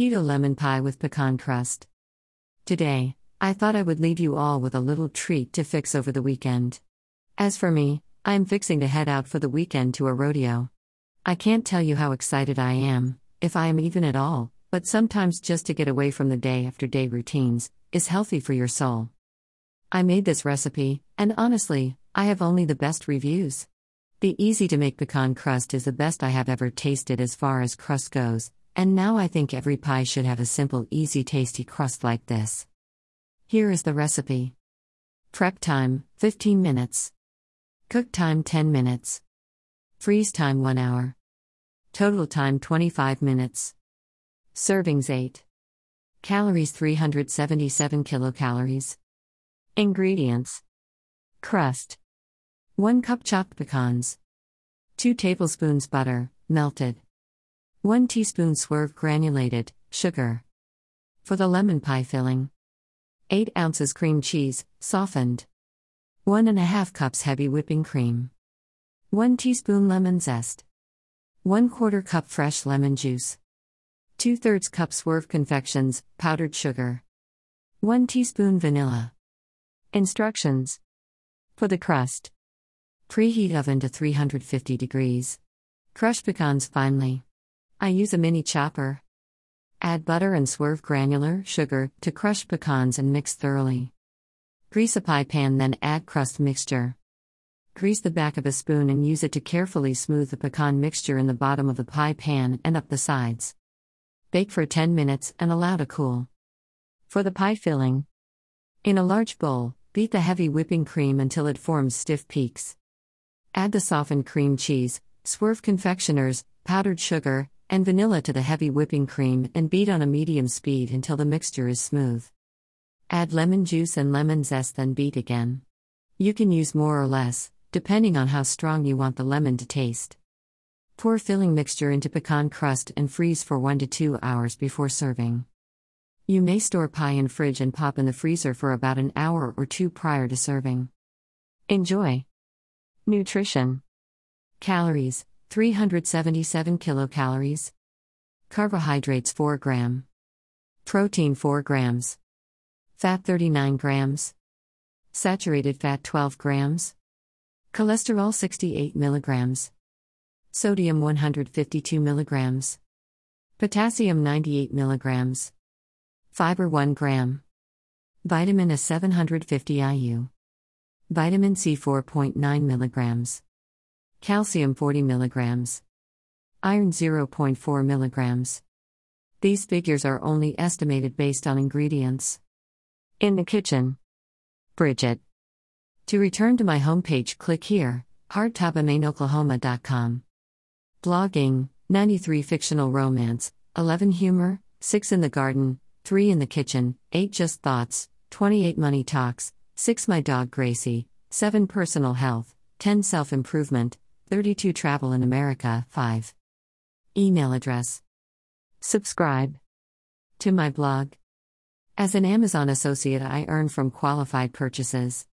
Keto lemon pie with pecan crust. Today, I thought I would leave you all with a little treat to fix over the weekend. As for me, I am fixing to head out for the weekend to a rodeo. I can't tell you how excited I am, if I am even at all, but sometimes just to get away from the day after day routines is healthy for your soul. I made this recipe, and honestly, I have only the best reviews. The easy to make pecan crust is the best I have ever tasted as far as crust goes, and now I think every pie should have a simple, easy, tasty crust like this. Here is the recipe Prep time 15 minutes. Cook time 10 minutes. Freeze time 1 hour. Total time 25 minutes. Servings 8. Calories 377 kilocalories. Ingredients Crust 1 cup chopped pecans. 2 tablespoons butter, melted. 1 teaspoon swerve granulated, sugar. For the lemon pie filling, 8 ounces cream cheese, softened. 1 and a half cups heavy whipping cream. 1 teaspoon lemon zest. 1 quarter cup fresh lemon juice. 2 thirds cup swerve confections, powdered sugar. 1 teaspoon vanilla. Instructions For the crust Preheat oven to 350 degrees. Crush pecans finely. I use a mini chopper. Add butter and swerve granular sugar to crush pecans and mix thoroughly. Grease a pie pan, then add crust mixture. Grease the back of a spoon and use it to carefully smooth the pecan mixture in the bottom of the pie pan and up the sides. Bake for 10 minutes and allow to cool. For the pie filling, in a large bowl, beat the heavy whipping cream until it forms stiff peaks. Add the softened cream cheese, swerve confectioners, powdered sugar, and vanilla to the heavy whipping cream and beat on a medium speed until the mixture is smooth. Add lemon juice and lemon zest, then beat again. You can use more or less, depending on how strong you want the lemon to taste. Pour filling mixture into pecan crust and freeze for 1 to 2 hours before serving. You may store pie in fridge and pop in the freezer for about an hour or two prior to serving. Enjoy. Nutrition Calories 377 kilocalories. Carbohydrates 4 gram. Protein 4 grams. Fat 39 grams. Saturated fat 12 grams. Cholesterol 68 milligrams. Sodium 152 milligrams. Potassium 98 milligrams. Fiber 1 gram. Vitamin A 750 IU. Vitamin C 4.9 milligrams calcium 40 mg, iron 0.4 mg. These figures are only estimated based on ingredients. In the kitchen. Bridget. To return to my homepage, click here, hardtobemeinoklahoma.com. Blogging 93 fictional romance, 11 humor, 6 in the garden, 3 in the kitchen, 8 just thoughts, 28 money talks, 6 my dog Gracie, 7 personal health, 10 self improvement, 32 Travel in America 5. Email address. Subscribe to my blog. As an Amazon associate, I earn from qualified purchases.